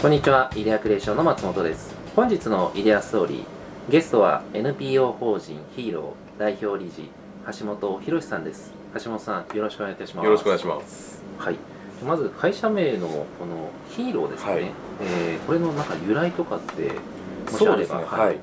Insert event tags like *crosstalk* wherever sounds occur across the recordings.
こんにちは、イデアクリエーションの松本です。本日のイデアストーリー、ゲストは NPO 法人ヒーロー代表理事、橋本博さんです。橋本さん、よろしくお願いいたします。よろしくお願いします。はい。まず会社名のこのヒーローですかね。はいえーこれのなんか由来とかってそうですね。はい。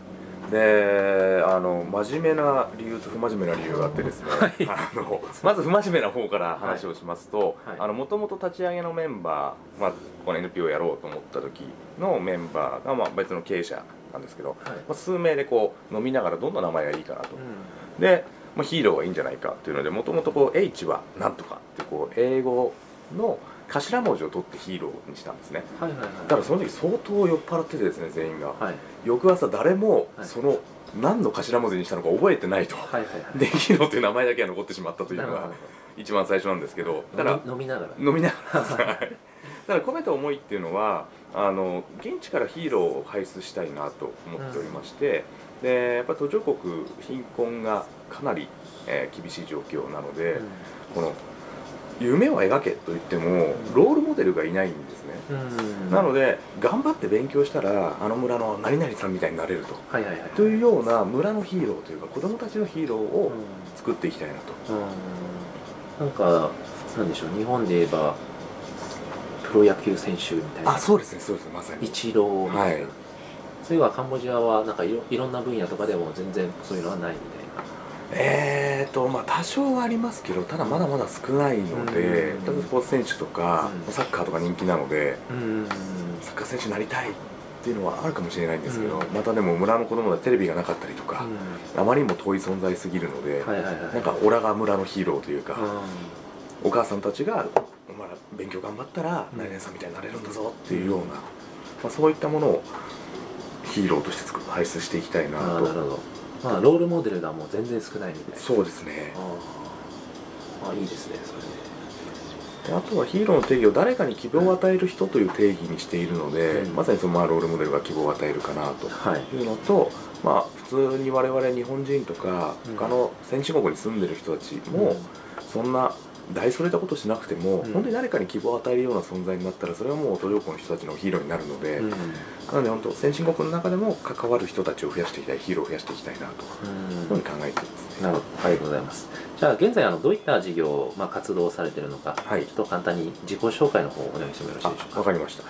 で、あの真面目な理由と不真面目な理由があってですね。はいあの *laughs* まず不真面目な方から話をしますと、はいあの元々立ち上げのメンバー、まあこの NPO をやろうと思った時のメンバーがまあ別の経営者なんですけど、はい。まあ数名でこう飲みながらどんな名前がいいかなと。うで、まあヒーローがいいんじゃないかっていうので、もともと H はなんとかってこう英語の頭文字を取ってヒーローにしたんですね。ん。はいはいはい。ただその時相当酔っ払っててですね全員が。はい。翌朝誰もはい。その何の頭文字にしたのか覚えてないと、はいはいはい。でヒーローという名前だけが残ってしまったというのが一番最初なんですけど。だ飲み飲みながら。飲みながら。*laughs* だから込めた思いっていうのはあの現地からヒーローを輩出したいなと思っておりまして、でやっぱ途上国貧困がかなり、えー厳しい状況なので、この夢を描けと言ってもロールモデルがいないんですね。なので頑張って勉強したらあの村の何々さんみたいになれると。はいはいはい。というような村のヒーローというか子供たちのヒーローをうん。作っていきたいなと、うん。なんか、なんでしょう、日本で言えば、プロ野球選手みたいな、あそうですねそうですねまさに。イチローみたいな、はい。そういうのはカンボジアはなんかいろいろんな分野とかでも全然そういうのはないみえーとまあ多少はありますけどただまだまただ少ないのでうん例えばスポーツ選手とか、うんサッカーとか人気なので。サッカー選手になりたいっていうのはあるかもしれないんですけど、うんまたでも村の子供だとテレビがなかったりとか、あまりにも遠い存在すぎるので。なんかオラが村のヒーローというか、うお母さんたちが、まあ、勉強頑張ったらうん何々さんみたいになれるんだぞっていうような、まあ、そういったものをヒーローとして輩出していきたいん。なとど。まあ、ロールモデルがもう全然少ないみたいな。そうですねああ。あいいですね、それで。であとはヒーローの定義を誰かに希望を与える人という定義にしているので、うんまさにそのまあロールモデルが希望を与えるかなとはい。いうのと、まあ、普通に我々日本人とかうん他の先進国に住んでる人たちも、そんな大それたことしなくても、うん本当に誰かに希望を与えるような存在になったらそれはもう途上国の人たちのヒーローになるので、うん。なので本当先進国の中でも関わる人たちを増やしていきたいヒーローを増やしていきたいなとうん。いうふうに考えていますね。なるほど、ありがとうございます。じゃあ、現在、あのどういった事業、まあ、活動をされているのか、はいちょっと簡単に自己紹介の方をお願いしてもよろしいでしょうか？あわかりました、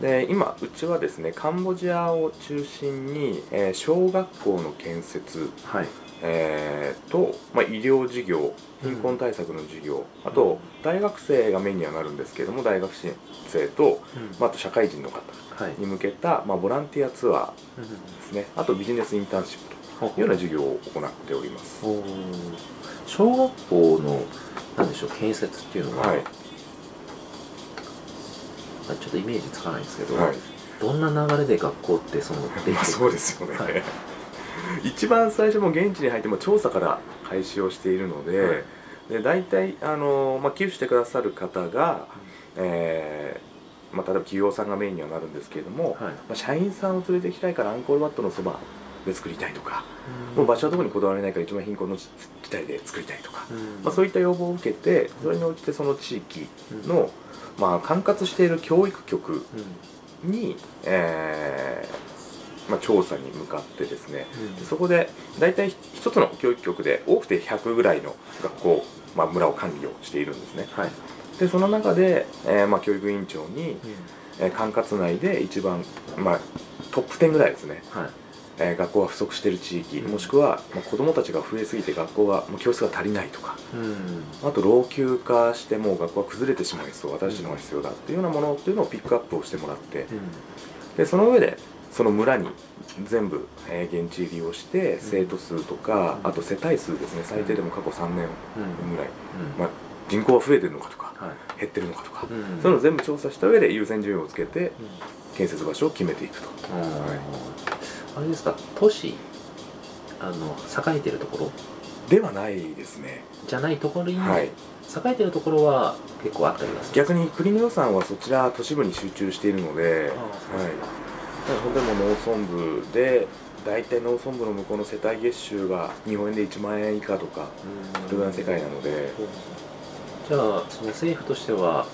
で今うちはですねカンボジアを中心に、えー小学校の建設、はい。えーと、まあ、医療事業貧困対策の事業、あと大学生がメインにはなるんですけれども大学生と、まあ、あと社会人の方はい。に向けた、まあ、ボランティアツアーですね。あとビジネスインターンシップというような授業を行っております。小学校のなんでしょう建設っていうのは、はい。ちょっとイメージつかないんですけど、はい。どんな流れで学校ってそのできてまあそうですよね、はい *laughs* 一番最初も現地に入っても調査から開始をしているので,、はい。で大体あの、まあ、寄付してくださる方が、えーまあ、例えば企業さんがメインにはなるんですけれども、はい。まあ、社員さんを連れてきたいからアンコールワットのそばで作りたいとか、もう場所はどこにこだわれないから一番貧困の地帯で作りたいとか、うん。まあ、そういった要望を受けてそれに応じてその地域の、まあ、管轄している教育局うん。に、えーまあ、調査に向かってですね。うん。でそこで大体一つの教育局で多くて100ぐらいの学校、まあ、村を管理をしているんですね。はい、でその中で、えーまあ、教育委員長に、えー管轄内で一番、まあ、トップ10ぐらいですね、はい。えー学校が不足している地域うん。もしくは、まあ、子どもたちが増えすぎて学校がもう教室が足りないとか。うん。あと老朽化してもう学校が崩れてしまいそう新しいのが必要だっていうようなものっていうのをピックアップをしてもらって。うん。でその上でその村に全部、えー現地入りをして生徒数とか、うん。あと世帯数ですね。最低でも過去3年うん。ぐらい、うん。まあ、人口は増えてるのかとかはい。減ってるのかとか、うん。そういうのを全部調査した上で優先順位をつけて建設場所を決めていくと。うんあれですか都市あの栄えてるところ？ではないですね。じゃないところに、はい。栄えてるところは結構あったりはする逆に国の予算はそちら都市部に集中しているので、はい、だああから本当にもう農村部で大体農村部の向こうの世帯月収が日本円で1万円以下とかそれぐらいの世界なので。じゃあその政府としては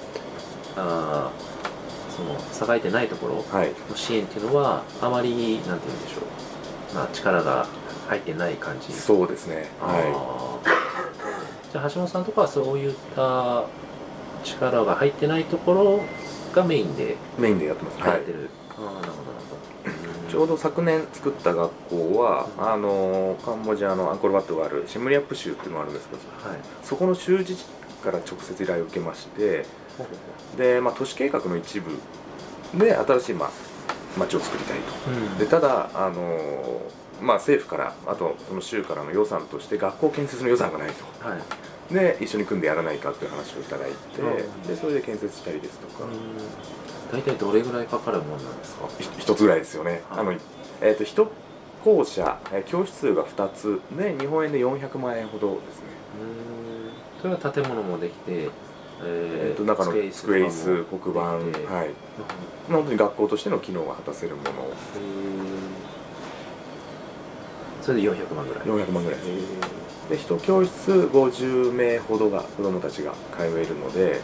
あーその栄えてないところはい。の支援っていうのはあまりなんて言うんでしょう、まあ、力が入ってない感じ。そうですね。はあー。じゃあ橋本さんとかはそういった力が入ってないところがメインでいメインでやってます。はい。やってる、ちょうど昨年作った学校は、あのカンボジアのアンコールワットがあるシムリアップ州っていうのがあるんですけどはい。そこの州自治から直接依頼を受けましてで、まあ、都市計画の一部で新しい、まあ、町を作りたいと。うん。でただ、あのまあ、政府からあとその州からの予算として学校建設の予算がないと。はい。で一緒に組んでやらないかっていう話をいただいて、うん。でそれで建設したりですとか、大体どれぐらいかかるもんなんですか？ひ一つぐらいですよね、はいあのえー、と一校舎、えー教室数が2つ。で日本円で400万円ほどですね、うん。それは建物もできて、ええー、と中の机椅子黒板とかもできて。はい。本当に学校としての機能が果たせるもの。それで400万ぐらい。400万ぐらいです。へで一教室50名ほどが子どもたちが通えるので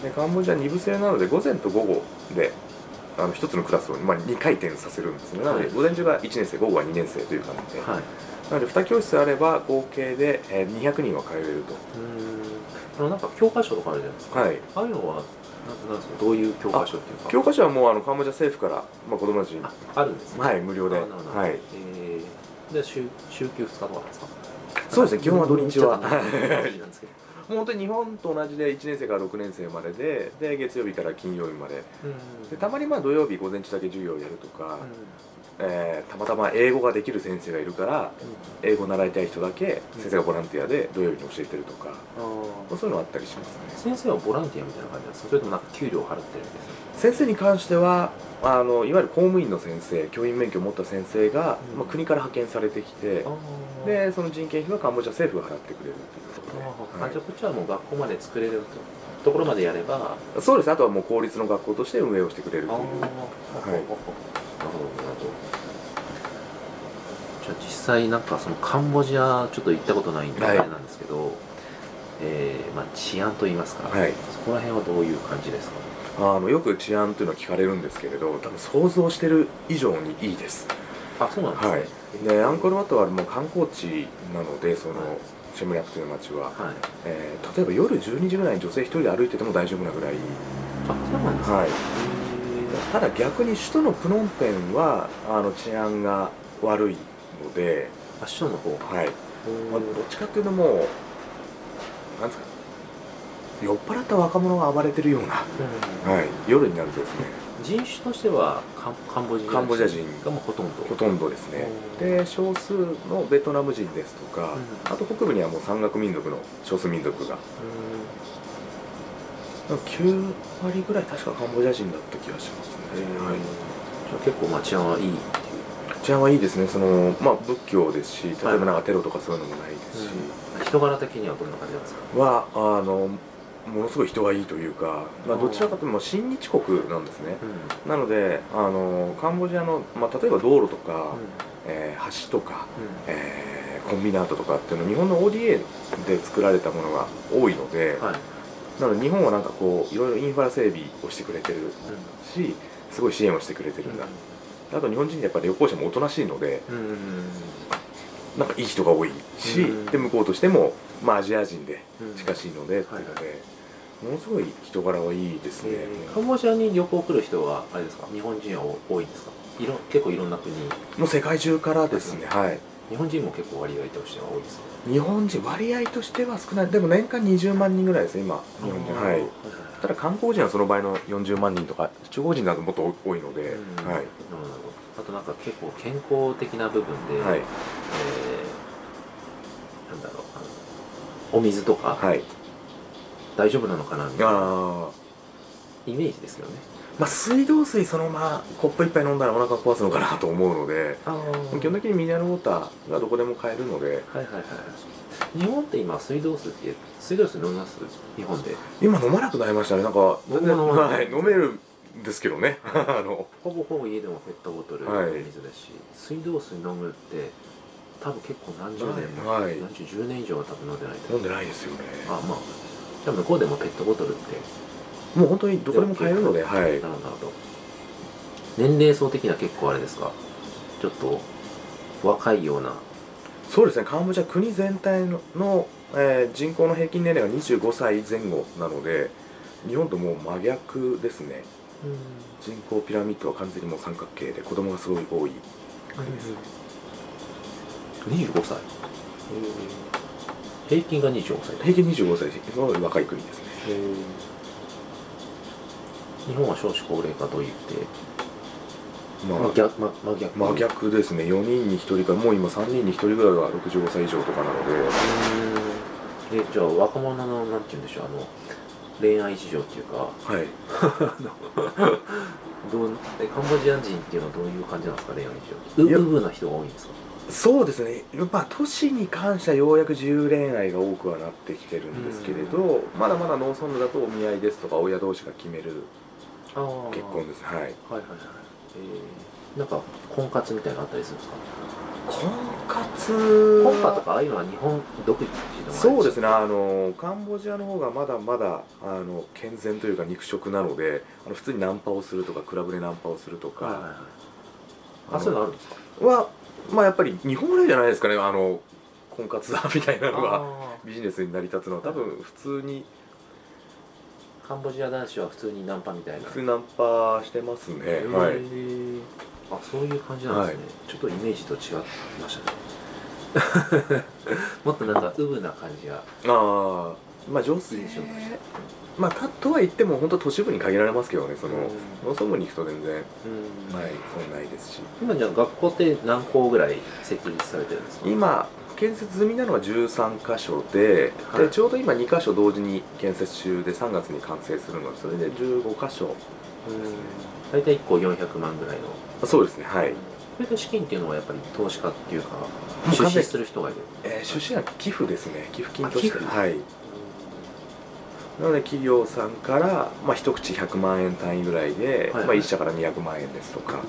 ーでカンボジア2部制なので午前と午後であの1つのクラスを、まあ、2回転させるんですね。なのではい午前中が1年生午後は2年生という感じで、うんはい。なので2教室あれば合計でえー200人は通えると。うん。あのなんか教科書とかあるじゃないですか、はい。ああいうのはななんですか？どういう教科書っていうか。教科書はもうあのカンボジア政府から、まあ、子どもたちにああるんですね。はい無料で。はい。えー。で週週休2日とかなんですか？そうですね基本は土日は。ちょっとね土日なんですけどもう本当に日本と同じで1年生から6年生まででで月曜日から金曜日まで。うん。でたまにまあ土曜日午前中だけ授業をやるとか、えーたまたま英語ができる先生がいるから英語を習いたい人だけ先生がボランティアで土曜日に教えてるとか、そういうのあったりしますね。先生はボランティアみたいな感じなんですか？それともなんか給料を払ってるんですか？先生に関してはあのいわゆる公務員の先生教員免許を持った先生が、うん。まあ、国から派遣されてきてでその人件費はカンボジア政府が払ってくれるっていうところで、あーあじゃあこっちはもう学校まで作れるとところまでやればはいそうです。あとはもう公立の学校として運営をしてくれるという。なるほどなるほど。じゃあ実際なんかそのカンボジアちょっと行ったことないんであはい。れなんですけど、えーまあ、治安といいますか、はい。そこら辺はどういう感じですか？あのよく治安というのは聞かれるんですけれど多分想像してる以上にいいです。あそうなんですね、はい。でアンコールワットはもう観光地なのでその、はい。シェムリャクという町は、はい。えー例えば夜12時ぐらいに女性一人で歩いてても大丈夫なぐらい、あそうなんですね、はい、へただ逆に首都のプノンペンはあの治安が悪いので、ーあ首都の方。はい。まあ、どっちかっていうともうなんですか？酔っ払った若者が暴れてるような、うん。はい、夜になるとですね。人種としてはカンボジアカンボジア人。がもうほとんど。ほとんどですね。おで少数のベトナム人ですとか、うん。あと北部にはもう山岳民族の少数民族が。9割ぐらい確かカンボジア人だった気がしますね、はい、じゃあ結構まあ治安はいい治安はいいですね。その、まあ、仏教ですし例えばなんかテロとかそういうのもない人柄的にはどんな感じなんですか？はあのものすごい人がいいというか、まあ、どちらかというと親日国なんですね。うなのであのカンボジアの、まあ、例えば道路とか、ん。えー橋とか、うん。えーコンビナートとかっていうのは日本の ODA で作られたものが多いので、はい。なので日本はなんかこういろいろインフラ整備をしてくれてるしすごい支援をしてくれてるんだ、あと日本人ってやっぱり旅行者もおとなしいのでうんうんなんかいい人が多いし、うん。で向こうとしても、まあ、アジア人でうん。近しいのでっていうので、ものすごい人柄はいいですね、えーカンボジアに旅行来る人はあれですか？日本人は多いんですか？いろ結構いろんな国。もう世界中からですね、はい。日本人も結構割合としては多いですか？日本人割合としては少ない。でも年間20万人ぐらいですね今。日本人。はい。ただ観光人はその場合の40万人とか地方人だともっと多いので、うん。はい。なるほどあとなんか結構健康的な部分で、はい。えーなんだろうあのお水とかはい。大丈夫なのかな？みたいな。あイメージですよね。まあ水道水そのままコップ一杯飲んだらお腹壊すのかなと思うので基本的にミネラルウォーターがどこでも買えるので。はいはいはい日本って今水道水って水道水飲みます？日本で。今飲まなくなりましたね。なんか飲飲めるんですけどね。*laughs* あの。ほぼほぼ家でもペットボトルのはい。水ですし、水道水飲むって多分結構何十年も、はい。何十10年以上は多分飲んでないと飲んでないですよね。あまあじゃあ向こうでもペットボトルってもう本当にどこでも買えるのではい。なるほど年齢層的には結構あれですか？ちょっと若いような。そうですね。カンボジア国全体のの、えー人口の平均年齢が25歳前後なので日本ともう真逆ですね人口ピラミッドは完全にもう三角形で子供がすごい多い。国です、25歳。平均が25歳。平均25歳。の若い国ですね。日本は少子高齢化といって。まあ真逆ま真逆。真逆ですね。4人に1人かもう今3人に1人ぐらいが65歳以上とかなので。えじゃあ若者のなんて言うんでしょうあの恋愛事情っていうか。はい。*laughs* どうえカンボジア人っていうのはどういう感じなんですか恋愛事情いや。うな人が多いんですか？そうですね。まあ都市に関してはようやく自由恋愛が多くはなってきてるんですけれどまだまだ農村部だとお見合いですとか親同士が決める結婚です。はい。はいはいはい。えー、なんか婚活みたいなのあったりするんですか？婚活婚活とかああいうのは日本独自のそうですね。ねあのカンボジアの方がまだまだあの健全というか肉食なのであの普通にナンパをするとかクラブでナンパをするとか、はいはいはい。あそういうのあるんですか？はまあやっぱり日本ぐらいじゃないですかね。あの婚活だみたいなのがあビジネスに成り立つのは。多分普通に。ーカンボジア男子は普通にナンパみたいな。普通にナンパしてますね。はいあそういう感じなんですね、ちょっとイメージと違ってましたね。*laughs* もっとなんかウブな感じが。ああまあ女性印象として。まあたとは言っても本当都市部に限られますけどねそのうん。農村部に行くと全然。はいうんそうないですし。今じゃあ学校って何校ぐらい設立されてるんですか？今建設済みなのは13箇所で,、はい。でちょうど今2箇所同時に建設中で3月に完成するのでそれで15箇所うん大体1校400万ぐらいの。あそうですねはい、これで資金っていうのはやっぱり投資家っていうか出資する人がいる。えー出資は寄付ですね。寄付金として。はい。なので企業さんから、まあ、一口100万円単位ぐらいで、はいはい。まあ、1社から200万円ですとか。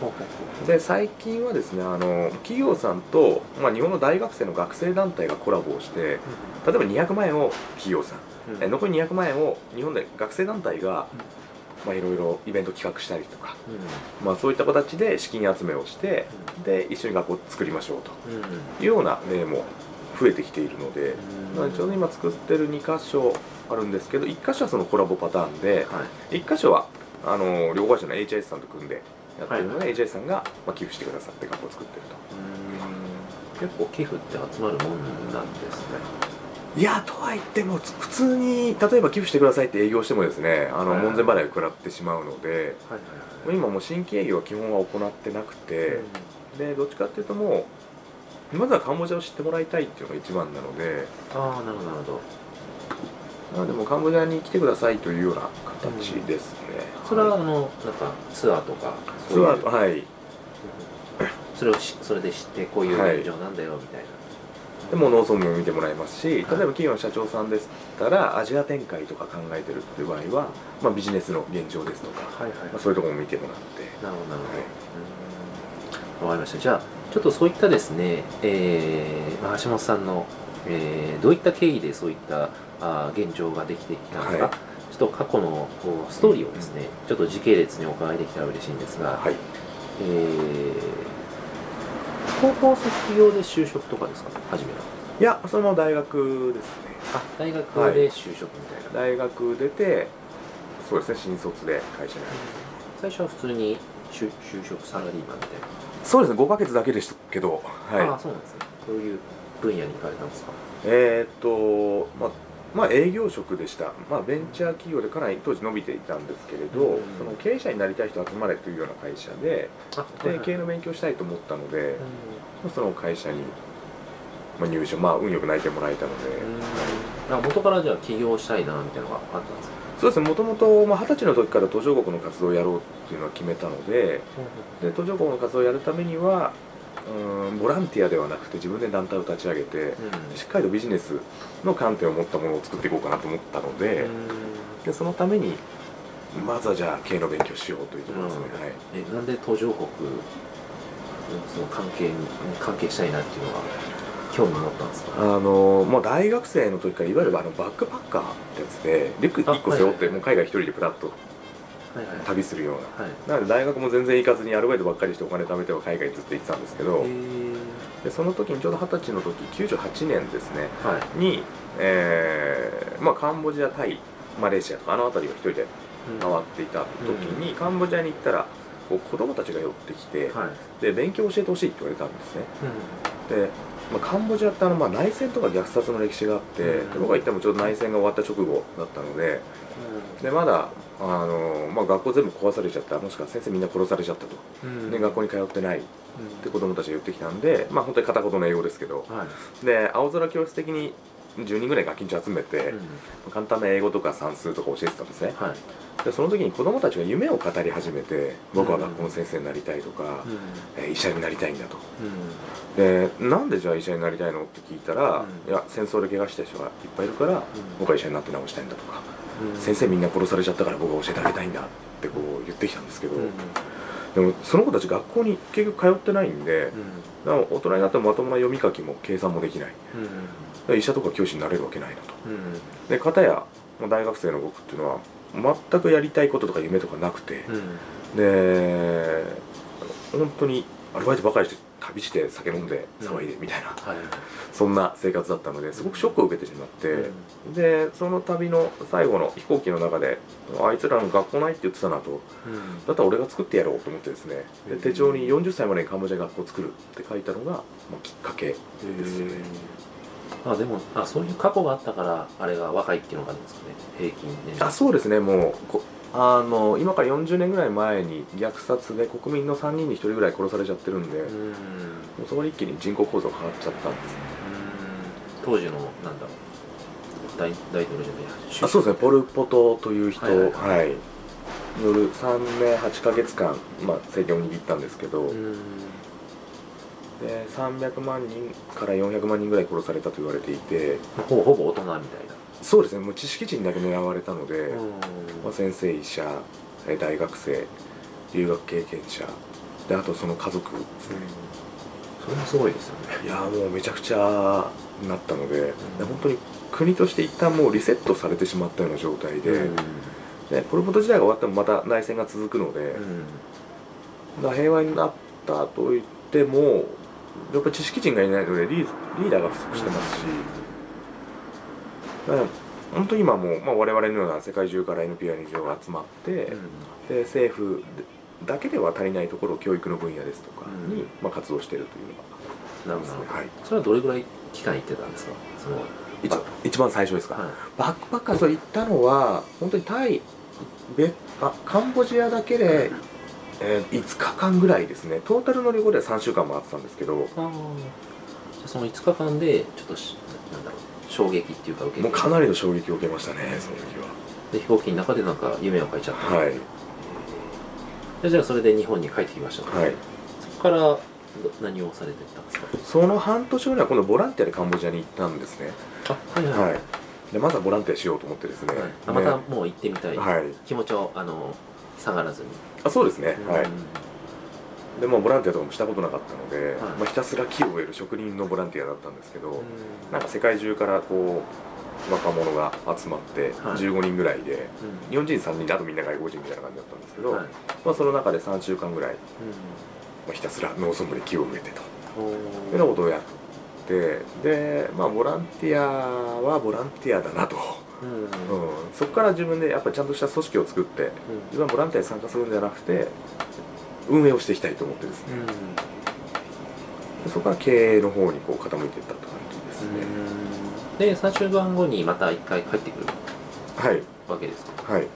で最近はですねあの企業さんと、まあ、日本の大学生の学生団体がコラボをして例えば200万円を企業さん、うえ残り200万円を日本で学生団体が、まあ、いろいろイベント企画したりとか、うまあ、そういった形で資金集めをしてで一緒に学校を作りましょうとんうん。いうような例も増えてきているので、なのでちょうど今作ってる2箇所あるんですけど1箇所はそのコラボパターンではい。1箇所はあの両会社の HIS さんと組んでやってるので、はい。HIS さんが、まあ、寄付してくださって学校を作ってると。結構寄付って集まるもんなんですねいやとは言ってもつ普通に例えば寄付してくださいって営業してもですねあの門前払いを食らってしまうので今もう新規営業は基本は行ってなくて、でどっちかっていうともうまずはカンボジアを知ってもらいたいっていうのが一番なのでああなるほどなるほど。なのでもうカンボジアに来てくださいというような形ですね、それはあのなんかツアーとかツアーとはい。それをしそれで知ってこういうはい現状なんだよみたいな、でもう農村部も見てもらいますし例えば企業の社長さんでしたらアジア展開とか考えてるっていう場合は、まあ、ビジネスの現状ですとか、はいはい。まあ、そういうところも見てもらって。なるほどなるほど、はいうん。わかりました。じゃあちょっとそういったですね、えーまあ橋本さんの、えーどういった経緯でそういったあー現状ができてきたのか、はい。ちょっと過去のこうストーリーをですね、ちょっと時系列にお伺いできたら嬉しいんですが、はい。えー高校卒業で就職とかですか？初めは。いやその大学ですねあ、大学で就職みたいな。大学出てそうですね新卒で会社に入る最初は普通に就就職サラリーマンみたいな。そうですね5ヶ月だけでしたけどああ、はいそうなんですね。どういう分野に行かれたんですか？えーっとまあまあ営業職でした、まあ、ベンチャー企業でかなり当時伸びていたんですけれど、うん。その経営者になりたい人集まれというような会社であ、で経営の勉強したいと思ったので、うん。まあその会社に、まあ、入社まあ運よく内定もらえたので、あ元からじゃあ起業したいなみたいなのがあったんですか？そうですね。もともとまあ二十歳の時から途上国の活動をやろうっていうのは決めたのでで途上国の活動をやるためにはうんボランティアではなくて自分で団体を立ち上げてうん。しっかりとビジネスの観点を持ったものを作っていこうかなと思ったので,、うん。でそのためにまずはじゃあ経営の勉強しようというところですね、うん。はい。えなんで途上国その関係に関係したいなっていうのは興味持ったんですか？あのもう大学生の時からいわゆるあのバックパッカーってやつでリュック1個背負ってもう海外一人でプラッと旅するような。はい。なので大学も全然行かずにアルバイトばっかりしてお金貯めては海外ずっと行ってたんですけどでその時にちょうど二十歳の時98年ですねはい。に、えーまあ、カンボジアタイマレーシアとかあの辺りを一人で回っていた時に、カンボジアに行ったらこう子供たちが寄ってきて、はい。で勉強教えてほしいって言われたんですね。うん。で、まあ、カンボジアってあの、まあ、内戦とか虐殺の歴史があって、うん。で僕が行ったのもちょうど内戦が終わった直後だったのででまだあの、まあ、学校全部壊されちゃった。もしくは先生みんな殺されちゃったと、うん。で学校に通ってない。って子供たちが言ってきたんでまあ本当に片言の英語ですけど。はい。で青空教室的に10人ぐらいガキンチョ集めて、うん。簡単な英語とか算数とか教えてたんですね。はい。でその時に子供たちが夢を語り始めて僕は学校の先生になりたいとか、えー医者になりたいんだと。でなんでじゃあ医者になりたいのって聞いたら、うん。いや戦争で怪我した人がいっぱいいるから、僕は医者になって治したいんだとか、うん先生みんな殺されちゃったから僕は教えてあげたいんだってこう言ってきたんですけど、うん。でもその子たち学校に結局通ってないんで、だから大人になってもまともな読み書きも計算もできない。だから医者とか教師になれるわけないなと。うん。で片やまあ大学生の僕っていうのは全くやりたいこととか夢とかなくて、うん。で本当にアルバイトばかりして旅して酒飲んで騒いでみたいな、はいそんな生活だったのですごくショックを受けてしまって、でその旅の最後の飛行機の中であいつらの学校ないって言ってたなと。うん。だったら俺が作ってやろうと思ってですねで手帳に40歳までにカンボジア学校を作るって書いたのが、まあ、きっかけですよね。あでもあそういう過去があったからあれが若いっていうのがあるんですかね。平均年齢。あそうですね。もうこあの今から40年ぐらい前に虐殺で国民の3人に1人ぐらい殺されちゃってるんで、もうん。うそこで一気に人口構造が変わっちゃったんで。すね当時のなんだ？ろう大大統領じゃないや。あそうですね。ポル・ポトという人はいはいはい。による3年8ヶ月間、まあ、政権を握ったんですけど、うん。で300万人から400万人ぐらい殺されたと言われていて。ほぼほぼ大人みたいなそうですねもう知識人だけ狙われたので、うん。まあ、先生医者え大学生留学経験者であとその家族。ですねそれもすごいですよね。いやもうめちゃくちゃなったので,、で本当に国として一旦もうリセットされてしまったような状態で,、うん。でポル・ポト時代が終わってもまた内戦が続くので、平和になったと言ってもやっぱ知識人がいないのでリーダーが不足してますし、本当に今もう、まあ、我々のような世界中から NPO にが集まって、で政府だけでは足りないところを教育の分野ですとかに、うん。まあ、活動しているというのが。なるほど。はい。それはどれぐらい期間行ってたんですか？その一一番最初ですか、はい。バックパッカーそう行ったのは本当にタイべあカンボジアだけで、えー5日間ぐらいですね。トータルの旅行では3週間回ってたんですけど。その5日間でちょっとしなんだろう衝撃っていうか受けて。もうかなりの衝撃を受けましたねその時で飛行機の中でなんか夢を書いちゃった。ははいでじゃあそれで日本に帰ってきましたね、はい。そこからど何をされてったんですか？その半年後には今度ボランティアでカンボジアに行ったんですね。あはいはい、はい。でまずはボランティアしようと思ってですね、はい。またもう行ってみたい、はい。気持ちをあの下がらずに、あそうですね、はい。うんでもボランティアとかもしたことなかったので、はい。まあ、ひたすら木を植える職人のボランティアだったんですけど、うん。なんか世界中からこう若者が集まってはい。15人ぐらいで、うん。日本人3人であとみんな外国人みたいな感じだったんですけど、はい。まあ、その中で3週間ぐらい、うまあ、ひたすら農村部で木を植えてというようなことをやってでまあボランティアはボランティアだなと、うん。うん。うん、そこから自分でやっぱりちゃんとした組織を作って自分はボランティアに参加するんじゃなくて運営をしていきたいと思ってですね。でそこから経営の方にこう傾いていったって感じですね、うん。で3週間後にまた1回帰ってくる。はい。わけですか、はい。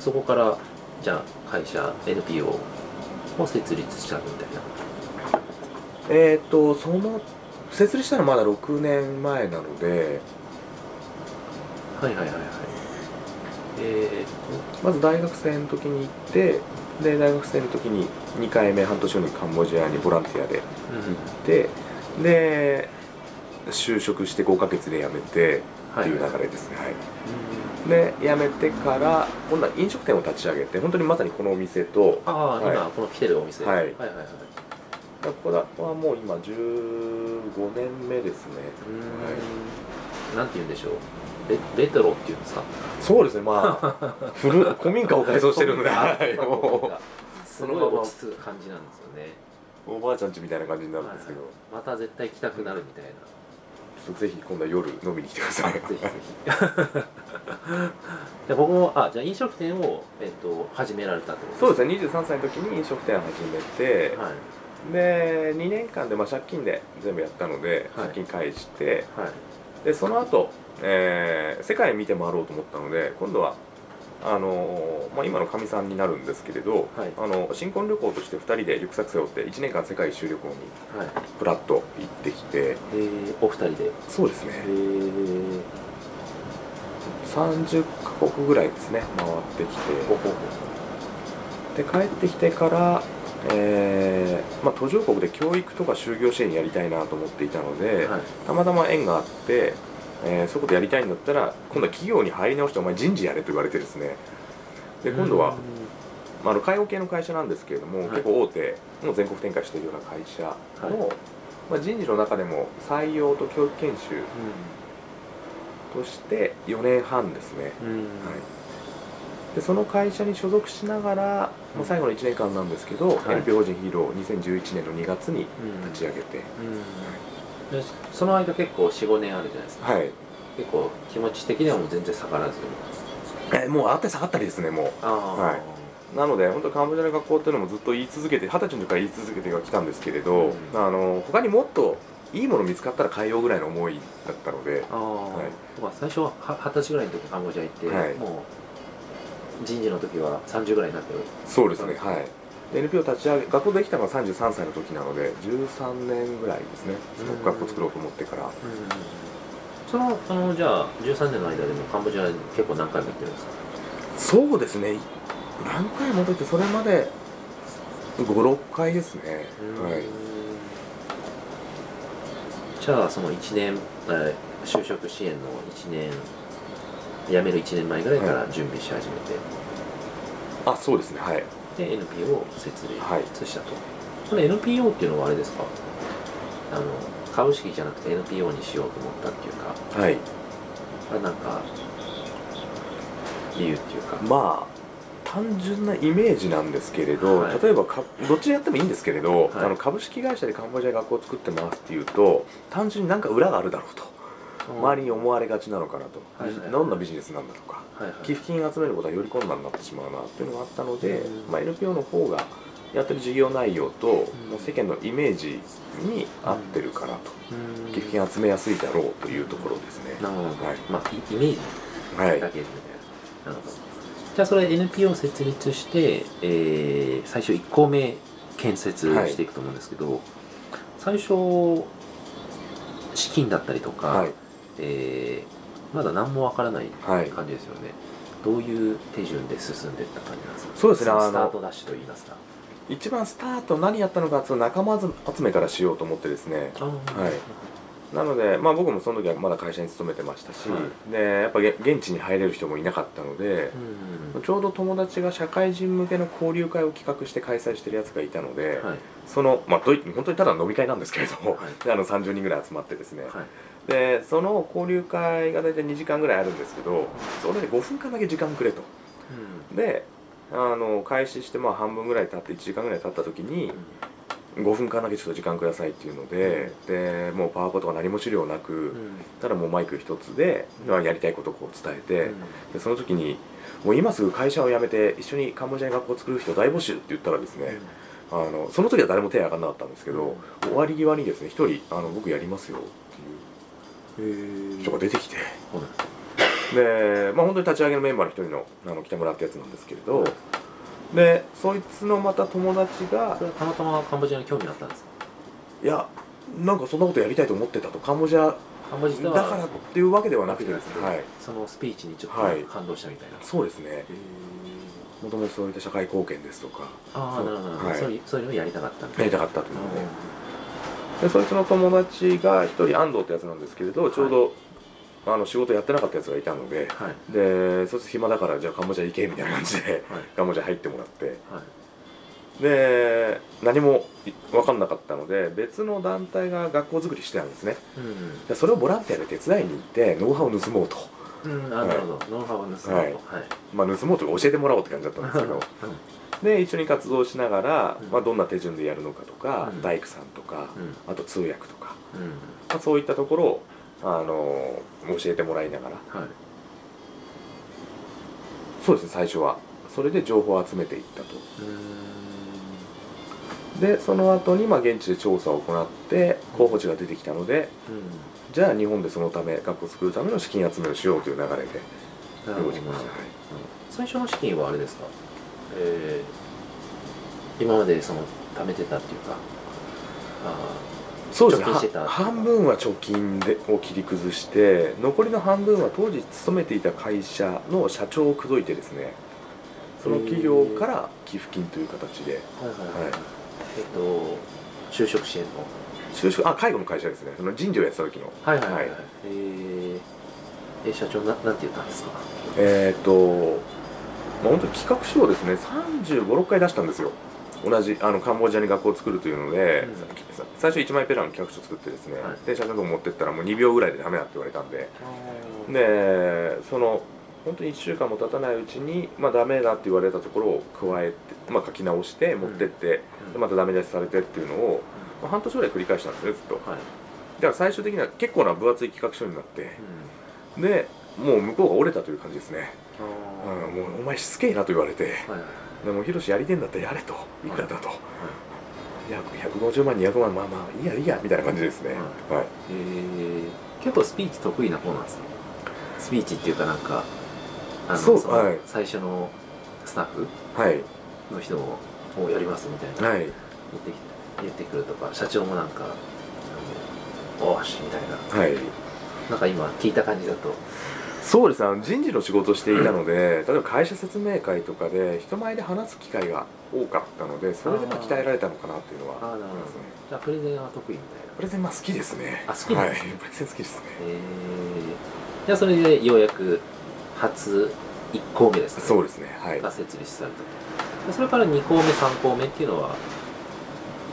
そこからじゃあ会社 NPO を設立したみたいな。えっ、とその設立したのはまだ6年前なので。はいはいはいはい。えまず大学生の時に行ってで大学生の時に2回目半年後にカンボジアにボランティアで行ってで就職して5ヶ月で辞めてっていう流れですねはい。で辞めてから今度は飲食店を立ち上げて本当にまさにこのお店とああ、はい。今この来てるお店。はい。はいはいはい。ここだはもう今15年目ですね。うーん。なんて言うんでしょうレレトロっていうんですか？そうですね。まあ *laughs* 古古民家を改装してるんで。はい。もすごい落ち着く感じなんですよね。うおばあちゃん家みたいな感じになるんですけど、また絶対来たくなるみたいな。ちょっとぜひ今度は夜飲みに来てください。ぜひぜひ。で僕もあじゃあ飲食店を、えっと、始められたってことそうですね。23歳の時に飲食店を始めて、はい。で2年間でまあ借金で全部やったので、はい。借金返してはい。でその後、えー世界見て回ろうと思ったので今度はあのーまあ、今のかみさんになるんですけれど、はい。あの新婚旅行として2人でリュックサック背負って1年間世界一周旅行にはい。フラッと行ってきてえー、お二人で？そうですね。えー、30カ国ぐらいですね回ってきて。で帰ってきてから、えーまあ、途上国で教育とか就業支援やりたいなと思っていたので、はい。たまたま縁があって、えーそういうことやりたいんだったら今度は企業に入り直してお前人事やれと言われてですね。で今度は、まあ、あの介護系の会社なんですけれども、はい。結構大手もう全国展開しているような会社の、はまあ、人事の中でも採用と教育研修として4年半ですね、はい、でその会社に所属しながら、まあ、最後の1年間なんですけど、はい。NPO 法人ヒーロー2011年の2月にうん。立ち上げて、うん、でその間結構45年あるじゃないですか。はい。結構気持ち的にはもう全然下がらず。えーもう上がったり下がったりですねもああはい。なので本当カンボジアの学校っていうのもずっと言い続けて二十歳の時から言い続けてはきたんですけれど、うん。あの他にもっといいもの見つかったら変えようぐらいの思いだったのでああ、はい。まあ最初はは二十歳ぐらいの時カンボジア行って、はい。もう人事の時は30ぐらいになってる。そうですねはいで NPO 立ち上げ学校できたのが33歳の時なので13年ぐらいですね。そのうん。学校作ろうと思ってから。そのあのじゃあ13年の間でもカンボジアに結構何回も行ってるんですか？そうですね。何回もとってそれまで56回ですね。はい。じゃあその1年、えー就職支援の1年辞める1年前ぐらいから準備し始めて、あそうですね。はい。で NPO を設はい。立したと、これ NPO っていうのはあれですか？あの株式じゃなくて NPO にしようと思ったっていうか。はい。これなんか理由っていうか。まあ単純なイメージなんですけれど、はい。例えばかどっちでやってもいいんですけれど、はい。あの株式会社でカンボジアで学校を作ってますっていうと単純になんか裏があるだろうと周りに思われがちなのかなと、はいはい。はいどんなビジネスなんだとか。はいはい。寄付金集めることはより困難になってしまうなっていうのがあったので、うん。まあ、NPO の方がやってる事業内容と、世間のイメージに合ってるかなと、うん。寄付金集めやすいだろうというところですね。なるほど、はい。まあイイメージ。はい。な。なるほど。じゃあそれ NPO を設立して、えー最初1項目建設していくと思うんですけど、最初資金だったりとか、はいえーまだ何もわからないはい。感じですよね、どういう手順で進んでいった感じなんですか？そうですねスタートダッシュといいますか。一番スタート何やったのかっていうと仲間集めからしようと思ってですね。はい。なので、まあ、僕もその時はまだ会社に勤めてましたし、はい。でやっぱげ現地に入れる人もいなかったので、うんちょうど友達が社会人向けの交流会を企画して開催してるやつがいたので、はい。その、まあ、本当にただの飲み会なんですけれども、はい。であの30人ぐらい集まってですね、はいでその交流会が大体2時間ぐらいあるんですけどそれで5分間だけ時間くれと。であの開始してまあ半分ぐらい経って1時間ぐらい経った時に5分間だけちょっと時間くださいっていうので、でもうパワポとか何も資料なく、うん。ただもうマイク一つで、まあやりたいことをこう伝えて、うん。でその時にもう今すぐ会社を辞めて一緒にカンボジアに学校を作る人大募集って言ったらですね、あのその時は誰も手挙がらなかったんですけど、終わり際にですね一人あの僕やりますよ人が出てきて。で、まあ、本当に立ち上げのメンバーの一人のあの来てもらったやつなんですけれど、でそいつのまた友達がそれはたまたまカンボジアに興味あったんですか？いやなんかそんなことやりたいと思ってたと。カンボジアカンボジアはだからっていうわけではなくてですね、はい、そのスピーチにちょっはい。と感動したみたいな、そうですね。もともとそういった社会貢献ですとか。ああなるほど、はい。そういうのをやりたかったやりたかったというのででそいつの友達が一人安藤ってやつなんですけれどちょうど、あの仕事やってなかったやつがいたのではい。でそいつ暇だからじゃあカンボジア行けみたいな感じではい。*laughs* カンボジア入ってもらって。はい。で何も分かんなかったので別の団体が学校づくりしてたんですね。うんでそれをボランティアで手伝いに行ってノウハウを盗もうと、うん、あなるほど、ノウハウを盗もうと、はい。はい。まあ、盗もうというか教えてもらおうって感じだったんですけど *laughs* で一緒に活動しながら、うん。まあ、どんな手順でやるのかとか、うん。大工さんとか、うん。あと通訳とか、うん。まあ、そういったところをあの教えてもらいながら。はい。そうですね最初は。それで情報を集めていったと。でその後にまあ現地で調査を行って候補地が出てきたのでうん。じゃあ日本でそのため学校を作るための資金集めをしようという流れでなるほど。動きました、はい。最初の資金はあれですか、えー今までその貯めてたっていうかあそうですね。貯金してたは半分は貯金でを切り崩して残りの半分は当時勤めていた会社の社長を口説いてですねその企業から寄付金という形で。ーはいはいはい、はい。えっと就職支援の。就職あ介護の会社ですね。その人事をやってた時の。はいはいはい、はいえーえ社長ななんて言ったんですか？えっ、とまあ本当に企画書をですね3 5 6回出したんですよ。同じあのカンボジアに学校を作るというので、うん。さ最初1枚ペラの企画書作ってですね、はい。で社長のとこ持ってったらもう2秒ぐらいでダメだって言われたんで。でその本当に1週間も経たないうちに、まあ、ダメだって言われたところを加えて、まあ、書き直して持ってって、うん。でまたダメ出しされてっていうのを、まあ、半年ぐらい繰り返したんですねずっと。だかはい、ら最終的には結構な分厚い企画書になって。でもう向こうが折れたという感じですね、うんうん、もうお前しつけえなと言われてはいはいでもヒロシやりてんだったらやれと。い。くらだと、い。や150万200万まあまあいいやいいやみたいな感じですね、はい。えー、結構スピーチ得意な方なんですか？スピーチっていうかなんかあののそうはい。最初のスタッフはい。の人ももうやりますみたいな、はい。言ってきて言ってくるとか社長もなんかおーしみたいな。はい。なんか今聞いた感じだとそうですね。あの人事の仕事をしていたので、例えば会社説明会とかで人前で話す機会が多かったのでそれでまあ鍛えられたのかなっていうのはああなるほど。思いますね。じゃあプレゼンは得意みたいな。プレゼンまあ好きですね。あ好きなんですね。はい、プレゼン好きですね。えー、じゃあそれでようやく初1校目ですかね。そうですね。はい。が設立されたと。でそれから2校目3校目っていうのは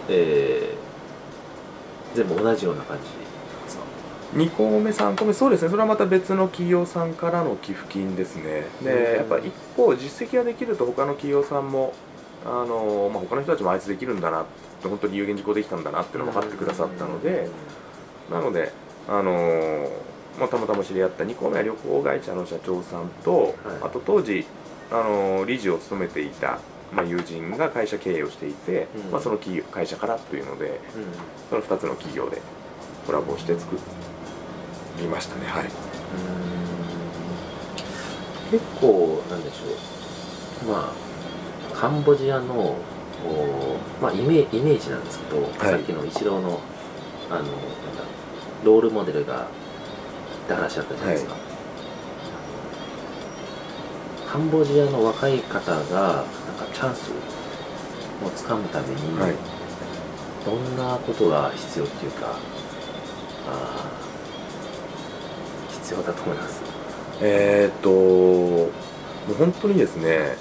えー、全部同じような感じ？2個目3個目そうですねそれはまた別の企業さんからの寄付金ですね。うん。でやっぱ一方実績ができると他の企業さんもあの、まあ、他の人たちもあいつできるんだなって本当に有言実行できたんだなっていうのを分かってくださったのでなのであのまあ、たまたま知り合った2個目は旅行会社の社長さんと、はい。あと当時あの理事を務めていた、まあ、友人が会社経営をしていて、うん。まあ、その企業会社からというのでうん。その2つの企業でコラボして作りましたねはい。結構なんでしょう。まあカンボジアのおまあ、イメイメージなんですけど、さっきのイチローのあのなんだロールモデルがって話だったじゃないですか、カンボジアの若い方がなんかチャンスをつかむために、はい。どんなことが必要っていうかあー必要だと思います。えーっともう本当にですね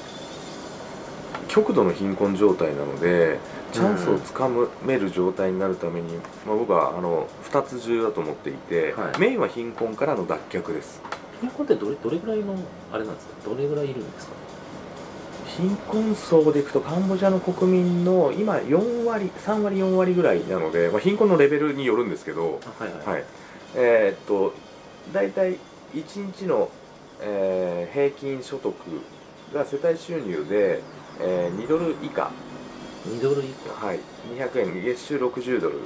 極度の貧困状態なのでチャンスをつかめる状態になるために、まあ、僕はあの2つ重要だと思っていて、はい。メインは貧困からの脱却です。貧困ってどれどれぐらいのあれなんですか？どれぐらいいるんですか？貧困層でいくとカンボジアの国民の今4割3割4割ぐらいなので、まあ、貧困のレベルによるんですけど、あはいはい、はい。えーっと大体1日の、えー平均所得が世帯収入で、えー2ドル以下、2ドル以下。はい、200円。月収60ドル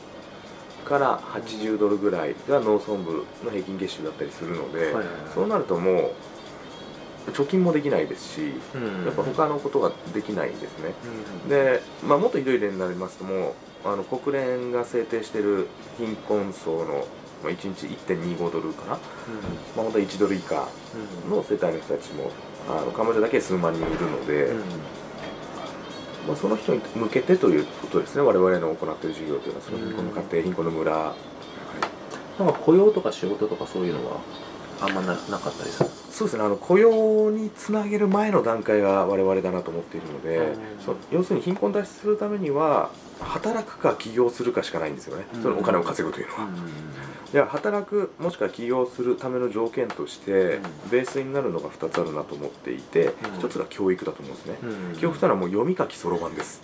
から80ドルぐらいが農村部の平均月収だったりするので、そうなるともう貯金もできないですし、うん。やっぱ他のことができないんですね。うん。で、まあ、もっとひどい例になりますともうあの国連が制定している貧困層の、まあ、1日1.25ドルかな、まあ、本当は1ドル以下うん。の世帯の人たちもあのカンボジアだけで数万人いるので、うん。まあ、その人に向けてということですね。我々の行っている授業というのはその貧困の家庭、貧困の村、はい。なんか雇用とか仕事とかそういうのはあんまななかったりするそうですね。あの雇用につなげる前の段階が我々だなと思っているので、うん。そ要するに貧困脱出するためには働くか起業するかしかないんですよね、うん。そのお金を稼ぐというのは。うんじゃあ働くもしくは起業するための条件として、うん。ベースになるのが2つあるなと思っていて、うん。1つが教育だと思うんですね、うん。教育というのはもう読み書きそろばんです。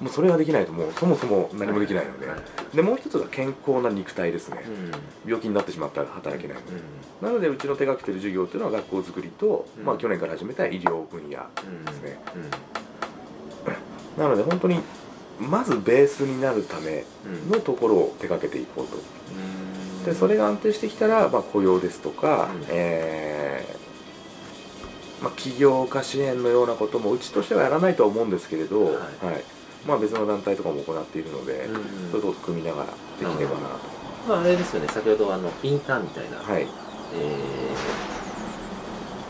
もうそれができないともうそもそも何もできないので、はいでもう一つが健康な肉体ですね、うん。病気になってしまったら働けないので、うなのでうちの手がけてる授業っていうのは学校づくりと、うん。まあ、去年から始めた医療分野んですね。うん。なので本当にまずベースになるためうんのところを手掛けていこうと。うんでそれが安定してきたら、まあ、雇用ですとか、うん。えーまあ、起業家支援のようなこともうちとしてはやらないとは思うんですけれど、はい。まあ、別の団体とかも行っているので、うんそういうことを組みながらできればなと、まああれですよね。先ほどあのインターンみたいな、はい。えー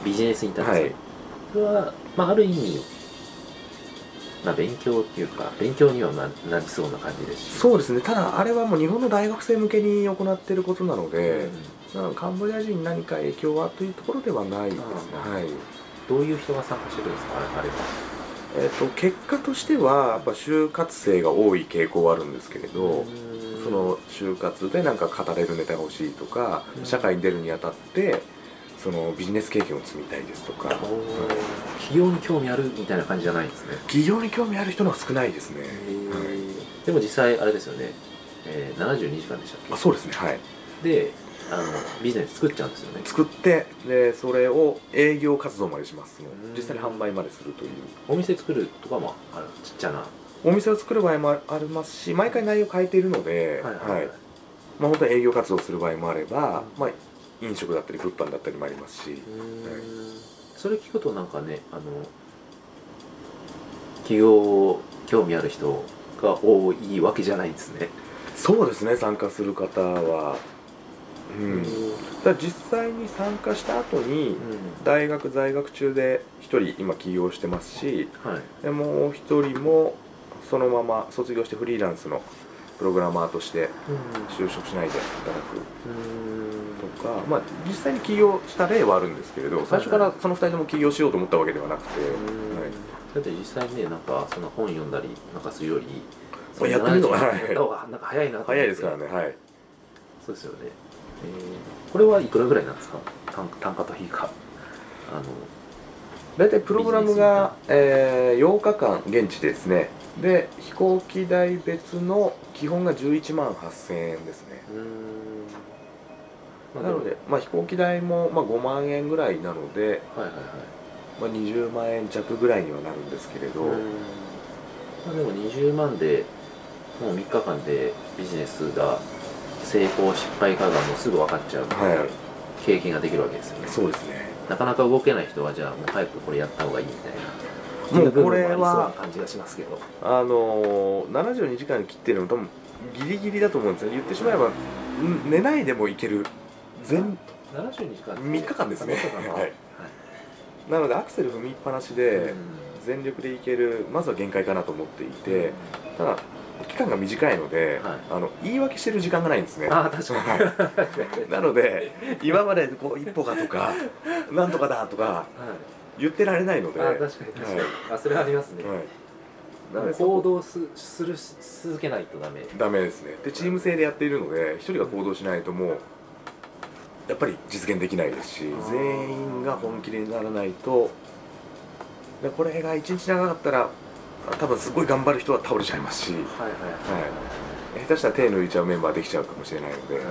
ビジネスインターンはいですね。それは、まあ、ある意味、まあ、勉強っていうか勉強にはななりそうな感じです。しそうですね。ただあれはもう日本の大学生向けに行っていることなので、なのでカンボジア人に何か影響はというところではないですね、うんはい。どういう人が参加してるんですか？あれは。えっと結果としてはやっぱ就活生が多い傾向はあるんですけれど、その就活でなんか語れるネタが欲しいとか、うん。社会に出るにあたってそのビジネス経験を積みたいですとか、おー。起業に興味あるみたいな感じじゃないんですね。企業に興味ある人の方が少ないですね、はい、でも実際あれですよね、えー、72時間でしたっけ？あそうですね。はい。であのビジネス作っちゃうんですよね。作ってでそれを営業活動までします。実際に販売までするという。お店作るとかもあるちっちゃな。お店を作る場合もありますし毎回内容変えているので、はいはいはいまあ、本当に営業活動する場合もあれば、まあ、飲食だったり物販だったりもありますし、うーんそれ聞くとなんかねあの起業興味ある人が多いわけじゃないんですね。そうですね参加する方は。うん。ただ実際に参加した後に大学在学中で1人今起業してますしはい。でもう1人もそのまま卒業してフリーランスのプログラマーとして就職しないで働く。とか、まあ、実際に起業した例はあるんですけれど最初からその2人とも起業しようと思ったわけではなくて、はい。だって実際ねなんかその本読んだりなんかするよりまあやってみるのはなんか早いな早いですからねはい。そうですよね、えーこれはいくらぐらいなんですか？単単価というか。あの大体プログラムが、えー8日間現地ですね。で飛行機代別の基本が11万8000円ですね。うーんなので、まあ、飛行機代も、まあ、5万円ぐらいなので、はいはいはい。まあ、20万円弱ぐらいにはなるんですけれど、まあ、でも20万でもう3日間でビジネスが成功失敗かがもうすぐ分かっちゃうので、はい。経験ができるわけですよね。そうですね。なかなか動けない人はじゃあもう早くこれやった方がいいみたいな。もうこれは感じがしますけど。あのー、72時間切ってるの多分ギリギリだと思うんですよ。言ってしまえばん寝ないでもいける全72時間って3日間ですね。3日間。はい。なのでアクセル踏みっぱなしで全力でいけるまずは限界かなと思っていてただ期間が短いので、はい。あの言い訳してる時間がないんですね。ああ確かに。*laughs* なので今までこう一歩かとかなんとかだとかはい言ってられないのでああ確かに確かに、はい。あそれはありますね、はい、行動すするし続けないとダメ。ダメですね。でチーム制でやっているので一人が行動しないともうやっぱり実現できないですし全員が本気にならないとでこれが一日長かったら多分すごい頑張る人は倒れちゃいますし、はいはいはい、下手したら手抜いちゃうメンバーできちゃうかもしれないので、はい。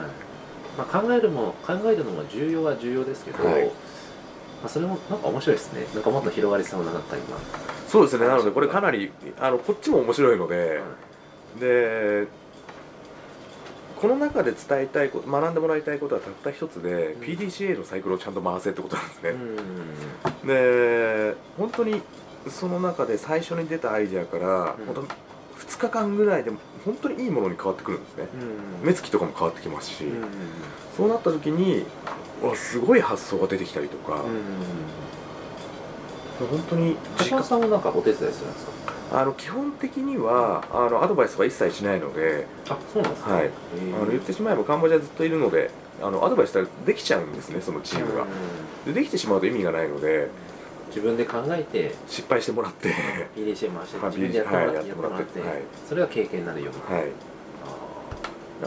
まあ、考えるも考えるのも重要は重要ですけど、はい。まあ、それもなんか面白いですね。なんかもっと広がりそうななんか今、そうですね。なのでこれかなりあのこっちも面白いので、でこの中で伝えたいこと学んでもらいたいことはたった一つで、うん。PDCA のサイクルをちゃんと回せってことなんですね、うん。で本当にその中で最初に出たアイデアから、うん。本当に2日間ぐらいで本当にいいものに変わってくるんですね、うん。目つきとかも変わってきますし、うんそうなった時にわすごい発想が出てきたりとか、うん。本当に時間。高尾さんはなんかお手伝いするんですか？あの基本的にはあのアドバイスは一切しないので、あそうなんですか、あの言ってしまえばカンボジアずっといるのであのアドバイスしたらできちゃうんですねそのチームが、でできてしまうと意味がないので自分で考えて失敗してもらって PDCA 回してまあ *laughs* 自分でやってもら,、ってってやってもらってはい。それが経験になるよはい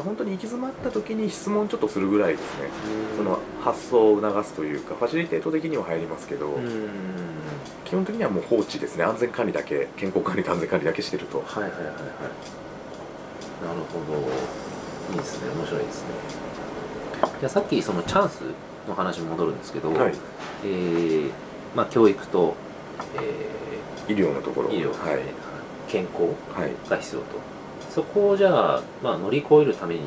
本当に行き詰まった時に質問ちょっとするぐらいですね。うん。その発想を促すというかファシリテート的には入りますけど、うん。基本的にはもう放置ですね。安全管理だけ健康管理と安全管理だけしてると。はいはいはいはい。なるほど。いいですね。面白いですね。じゃあさっきそのチャンスの話に戻るんですけど、はい。えーまあ、教育と、え医療のところ。ー医療、はい。健康はい。が必要とそこをじゃあ、まあ、乗り越えるために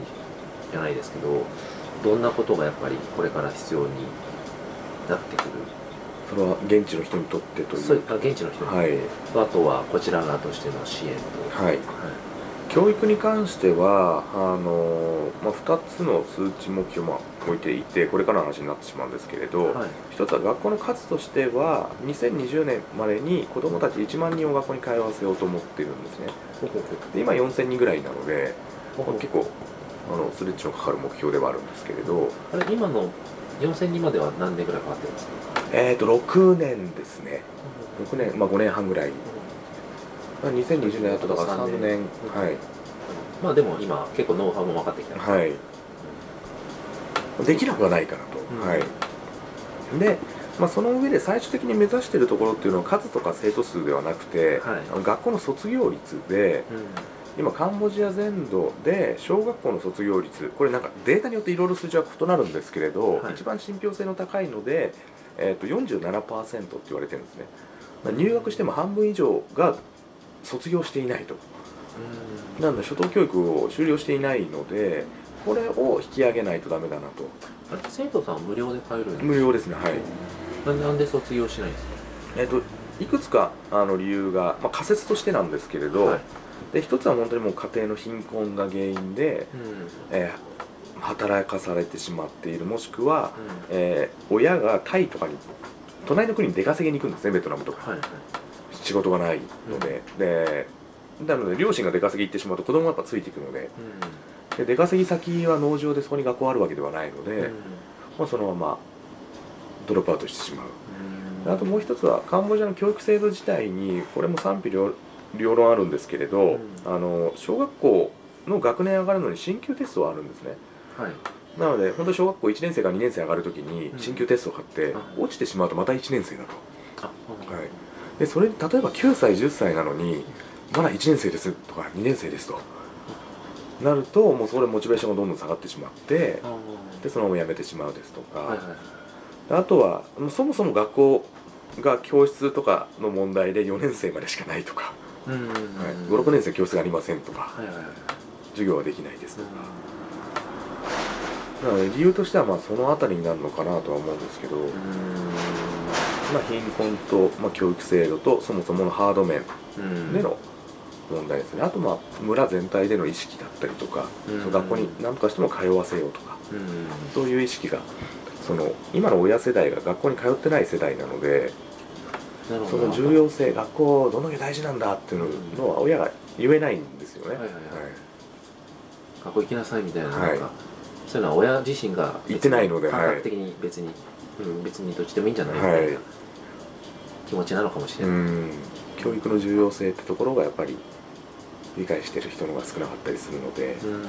じゃないですけどどんなことがやっぱりこれから必要になってくる？それは現地の人にとってという？そうあ現地の人に、はい。あとはこちら側としての支援と、はい教育に関してはあの、まあ、2つの数値目標を置いていてこれからの話になってしまうんですけれど、はい。一つは学校の数としては2020年までに子どもたち1万人を学校に通わせようと思ってるんですね。で今4000人ぐらいなので、ほほ結構あのストレッチのかかる目標ではあるんですけれど、あれ今の4000人までは何年ぐらいかかってるんですか？えー、と6年ですね。6年、まあ、5年半ぐらい、まあ、2020年だとだから3年。はい。まあでも今結構ノウハウも分かってきた。はい。できなくはないかなと、うん。はい。で、まあ、その上で最終的に目指しているところっていうのは数とか生徒数ではなくて、はい。学校の卒業率でうん。今カンボジア全土で小学校の卒業率これなんかデータによっていろいろ数字は異なるんですけれど、はい。一番信憑性の高いので、えー、と47%って言われてるんですね、まあ入学しても半分以上が卒業していないと。なので初等教育を修了していないのでこれを引き上げないとダメだなと。あれ生徒さんは無料で通えるんですか？無料ですねはい。なんで卒業しないんですか？えっ、といくつかあの理由が、まあ、仮説としてなんですけれど、はい。で一つは本当にもう家庭の貧困が原因で、えー働かされてしまっているもしくは、えー親がタイとかに隣の国に出稼ぎに行くんですねベトナムとか。はいはい仕事がないので、でなので両親が出稼ぎ行ってしまうと子供がやっぱついていくので。で出稼ぎ先は農場でそこに学校あるわけではないので、うん。まあ、そのままドロップアウトしてしまう。うん。あともう一つはカンボジアの教育制度自体にこれも賛否両両論あるんですけれど、うん。あの小学校の学年上がるのに進級テストはあるんですね。はい。なので本当に小学校1年生から2年生上がるときにうん。進級テストを買って、うん落ちてしまうとまた1年生だと。あはいでそれ例えば9歳10歳なのにまだ1年生ですとか2年生ですと。なるともうそれモチベーションがどんどん下がってしまってあでそのまま辞めてしまうですとか、はいはいあとはそもそも学校が教室とかの問題で4年生までしかないとか、うんはい、56年生教室がありませんとか。はいはいはい授業はできないですとか、なので理由としてはまあその辺りになるのかなとは思うんですけど、うんまあ、貧困と、まあ、教育制度とそもそものハード面うん。での問題ですね。あとまあ村全体での意識だったりとか、うん。その学校に何とかしても通わせようとかうん。そういう意識がその今の親世代が学校に通ってない世代なのでその重要性学校どんだけ大事なんだっていうのは親が言えないんですよね、はいはいはい。学校行きなさいみたいなはいなんか、そういうのは親自身が言ってないのではい。感覚的に別に、うん、別にどっちでもいいんじゃないみはい。たいな気持ちなのかもしれない、うん。教育の重要性ってところがやっぱり理解してる人の方が少なかったりするので。うん。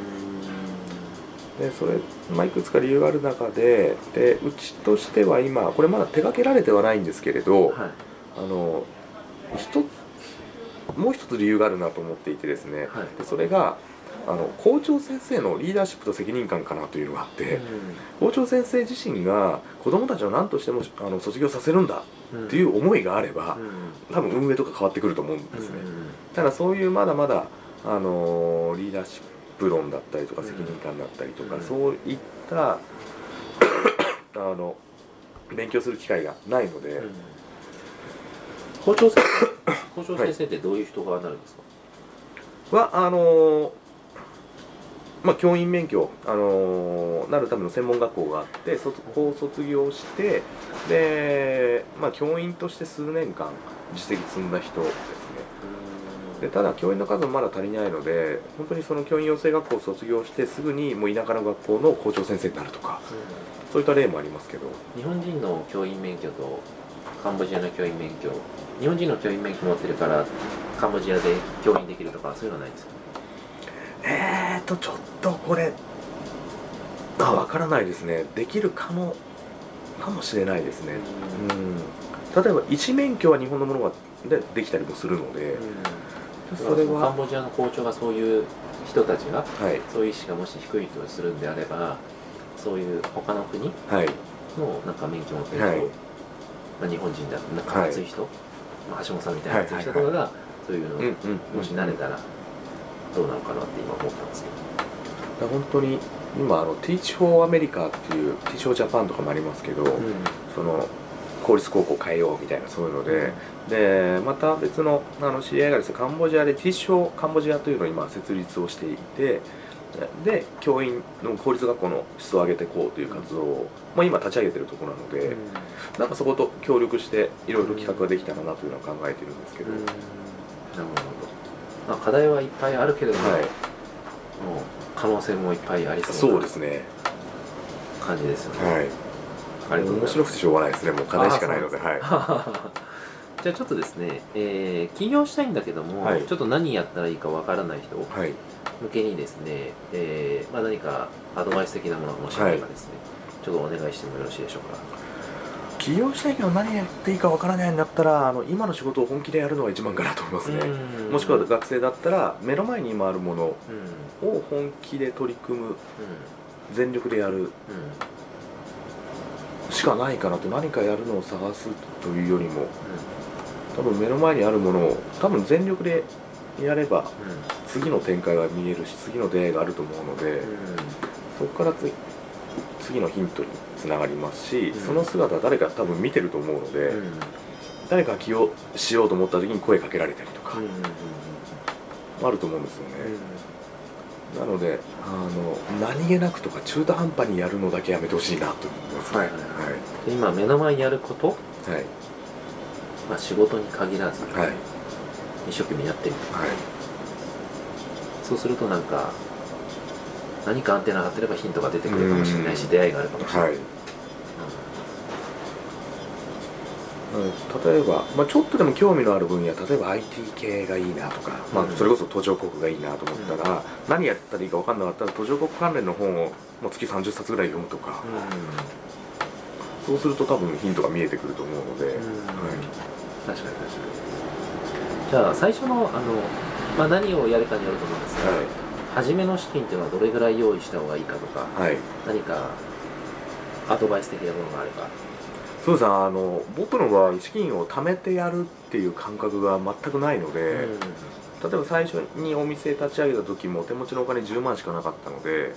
でそれ、まあ、いくつか理由がある中ででうちとしては今これまだ手掛けられてはないんですけれど、はい。あの一もう一つ理由があるなと思っていてですね、はい。でそれがあの校長先生のリーダーシップと責任感かなというのがあって、校長先生自身が子どもたちを何としてもあの卒業させるんだうんっていう思いがあればう、ん。多分運営とか変わってくると思うんですね、うん。ただそういうまだまだ、あのリーダーシップ論だったりとか責任感だったりとか、うん。そういった *coughs* あの勉強する機会がないので、うん。校長先生校長先生ってどういう人がなるんですか、はあのまあ、教員免許、あのなるための専門学校があってそこを卒業してで、まあ、教員として数年間実績積んだ人ですね。でただ教員の数もまだ足りないので本当にその教員養成学校を卒業してすぐにもう田舎の学校の校長先生になるとかそういった例もありますけど。日本人の教員免許とカンボジアの教員免許日本人の教員免許持ってるからカンボジアで教員できるとかそういうのはないですか？えーとちょっとこれあ分からないですね。できるかもかもしれないですね。うん。例えば医師免許は日本のものがでできたりもするので、それは。カンボジアの校長がそういう人たちが、はい、そういう意識がもし低いとするんであればそういう他の国のなんか免許を持ってる人、はい、まあ、日本人だなんか熱い人、はい、まあ、橋本さんみたいな熱い人とかがそういうのもし慣れたらどうなのかなって今思ったんですけど。本当に今あの Teach for America っていう Teach for Japan とかもありますけど、うん、その公立高校変えようみたいなそういうので、でまた別のあの知り合いがですねカンボジアでティッシュカンボジアというのを今設立をしていてで教員の公立学校の質を上げていこうという活動を、まあ、今立ち上げてるところなので、うん、なんかそこと協力していろいろ企画ができたらなというのは考えてるんですけど、うん、なるほど、まあ、課題はいっぱいあるけれども、はい、もう可能性もいっぱいありそうですね。感じですよね、はい。あれ面白くてしょうがないですね。もう課題しかないので。はい。*laughs* じゃあちょっとですね、えー、起業したいんだけども、はい、ちょっと何やったらいいかわからない人向けにですね、えーまあ、何かアドバイス的なものがもしあればですね、はい、ちょっとお願いしてもよろしいでしょうか起業したいけど何やっていいかわからないんだったらあの今の仕事を本気でやるのが一番かなと思いますね。もしくは学生だったら目の前に今あるものを本気で取り組む、全力でやる、しかないかなと何かやるのを探すというよりも、多分目の前にあるものを多分全力でやれば、次の展開が見えるし次の出会いがあると思うので、そこから次のヒントにつながりますし、その姿誰か多分見てると思うので、誰か起用しようと思った時に声かけられたりとか、あると思うんですよね。なのであの何気なくとか中途半端にやるのだけやめてほしいなと思います、はいはいはい、今目の前にやること、はい。まあ、仕事に限らず、はい、一生懸命やってみる、はい、そうするとなんか何かアンテナ張ってればヒントが出てくるかもしれないし出会いがあるかもしれない、はい例えば、まあ、ちょっとでも興味のある分野例えば IT 系がいいなとか、まあ、それこそ途上国がいいなと思ったら、うん、何やったらいいか分かんなかったら途上国関連の本をもう月30冊ぐらい読むとか、うん、そうすると多分ヒントが見えてくると思うので、うん、はい、確かに確かに。じゃあ最初のあの、まあ、何をやるかによると思うんですが、はい、初めの資金っていうのはどれぐらい用意した方がいいかとか、はい、何かアドバイス的なものがあればそうですあの僕の場合資金を貯めてやるっていう感覚が全くないので、うん、例えば最初にお店立ち上げた時も手持ちのお金10万しかなかったので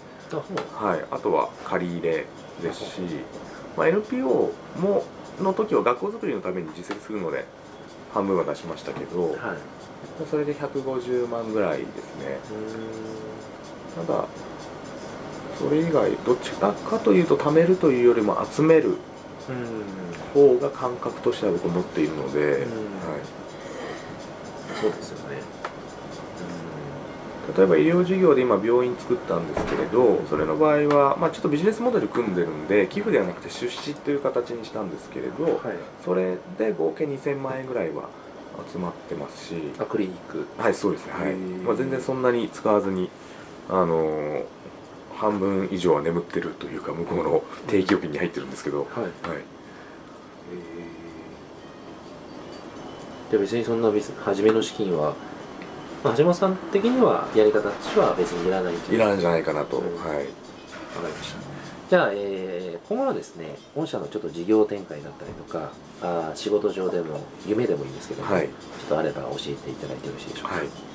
はい、あとは借り入れですし、まあ、NPO もの時は学校づくりのために実績するので半分は出しましたけど、はい、それで150万ぐらいですね。ただそれ以外どちらかというと貯めるというよりも集める方が感覚としては僕持っているので、はい、そうですよね、例えば医療事業で今病院作ったんですけれどそれの場合は、まあ、ちょっとビジネスモデル組んでるんで寄付ではなくて出資という形にしたんですけれど、はい、それで合計2000万円ぐらいは集まってますし。あクリニック。はいそうですね。はい、まあ、全然そんなに使わずにあのー半分以上は眠ってるというか向こうの定期預金に入ってるんですけど、はい、はい、で別にそんな初めの資金は、まあ、橋本さん的にはやり方としては別にいらないいらないんじゃないかなと、うん、はい。わかりました。じゃあ、えー、今後のですね御社のちょっと事業展開だったりとかあ仕事上でも夢でもいいんですけども、はい、ちょっとあれば教えていただいてよろしいでしょうか、はい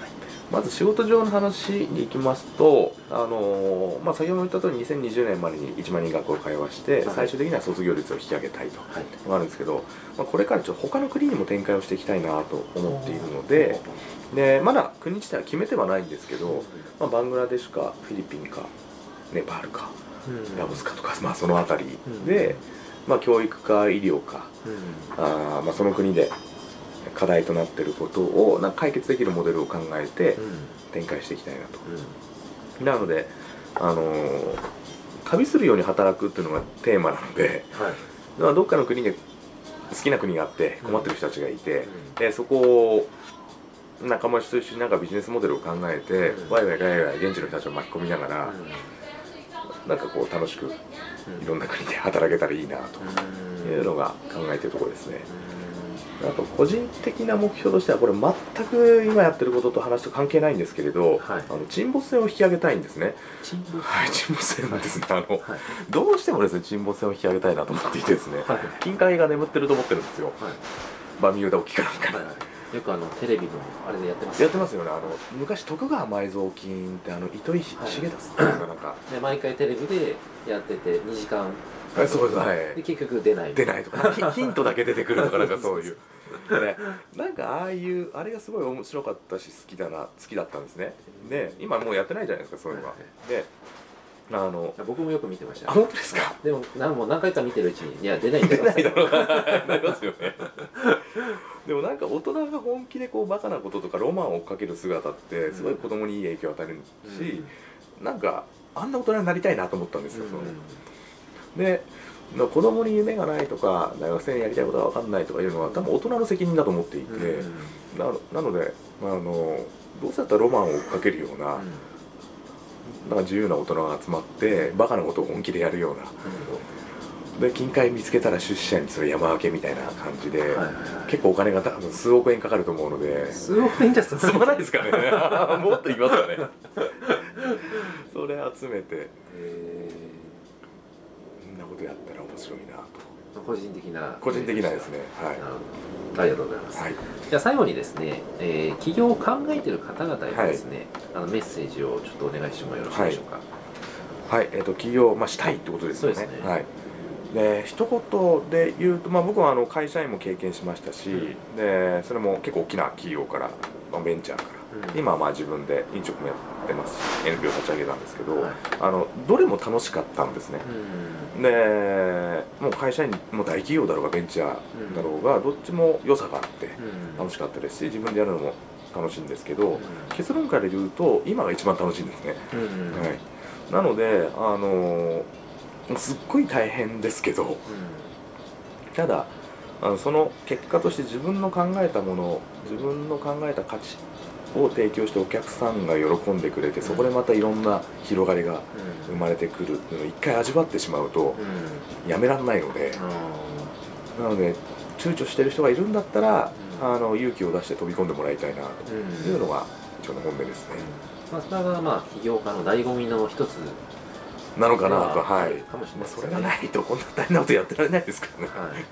まず仕事上の話に行きますと、あのまあ、先ほど言った通り2020年までに1万人学校を会話して、最終的には卒業率を引き上げたいと、はい、あるんですけど、まあ、これからちょっと他の国にも展開をしていきたいなと思っているのででまだ国自体は決めてはないんですけど、まあ、バングラデシュかフィリピンかネパールか、ラオスかとか、まあ、その辺りで、まあ、教育か医療か、あまあ、その国で課題となっていることをなんか解決できるモデルを考えてうん。展開していきたいなと。うん。なので、あのー旅するように働くっていうのがテーマなので、はい。まあどっかの国で好きな国があって困ってる人たちがいて、うん。でそこを仲間と一緒になんかビジネスモデルを考えて、うん。ワイワイガヤガヤ現地の人たちを巻き込みながら、なんかこう楽しくうん。いろんな国で働けたらいいなとうん。いうのが考えてるところですね。あと個人的な目標としてはこれ全く今やってることと話と関係ないんですけれど、はい。あの沈没船を引き上げたいんですね。沈没はい、沈没船ですね。あのはい。どうしてもですね沈没船を引き上げたいなと思っていてですね、はい。近海が眠ってると思ってるんですよ。はい。バミューダ沖かなんかにはい。はいよくあのテレビのあれでやってますやってますよね。あの昔徳川埋蔵金ってあの糸井重はい田さんがなんか、で毎回テレビでやってて2時間はいそうですはい。で結局出ない。出ないとか。*laughs* ヒヒントだけ出てくるとかなんかそういう。ね、なんかああいうあれがすごい面白かったし好きだな好きだったんですね。で今もうやってないじゃないですかそういうのは。はいであの僕もよく見てました。あ本当ですか？でも何も何回か見てるうちにいや出ないんだろ出ないだろうな。*laughs* なりますよね。でもなんか大人が本気でこうバカなこととかロマンを追っかける姿ってすごい子供にいい影響を与えるし、なんかあんな大人になりたいなと思ったんですよ、そのでな子供に夢がないとか大学生にやりたいことが分かんないとかいうのは多分大人の責任だと思っていて、ななので、まあ、あのどうせだったらロマンを追っかけるような,、なんか自由な大人が集まってバカなことを本気でやるような。で近海見つけたら出資者にそれ山分けみたいな感じで、結構お金が多分数億円かかると思うので。数億円じゃ済すまないですかね。*laughs* もっと言いますかね。それ集めて。えこんなことやったら面白いなと。ー個人的な。個人的なですね。はい。ありがとうございます、はい。じゃあ最後にですね、えー起業を考えている方々へですね、あのメッセージをちょっとお願いしてもよろしいでしょうか、はい、えっ、と起業、まあ、したいってことですよね。そうですね。はい。で一言で言うと、まあ、僕はあの会社員も経験しましたし、うん。でそれも結構大きな企業から、まあ、ベンチャーから、うん今はまあ自分で飲食もやってますし NPO 立ち上げたんですけど、はいあのどれも楽しかったんですね。うん。でもう会社員も大企業だろうがベンチャーだろうが、どっちも良さがあってうん。楽しかったですし自分でやるのも楽しいんですけど、うん。結論から言うと今が一番楽しいんですね。うんはい、なので、あのすっごい大変ですけどただあのその結果として自分の考えたもの自分の考えた価値を提供してお客さんが喜んでくれてそこでまたいろんな広がりがうん。生まれてくるっていうのを一回味わってしまうとうん。やめられないのでなので躊躇してる人がいるんだったらうん。あの勇気を出して飛び込んでもらいたいなと。うん。いうのが一応の本音ですね。まあ、それがまあ起業家の醍醐味の一つ。なのかなと、ではい。るかもしれないまあ、それがないとこんな大変なことやってられないですからね。はい、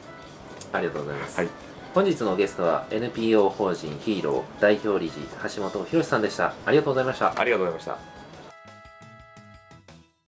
ありがとうございます、はい本日のゲストは NPO 法人ヒーロー代表理事橋本博さんでしたありがとうございましたありがとうございました。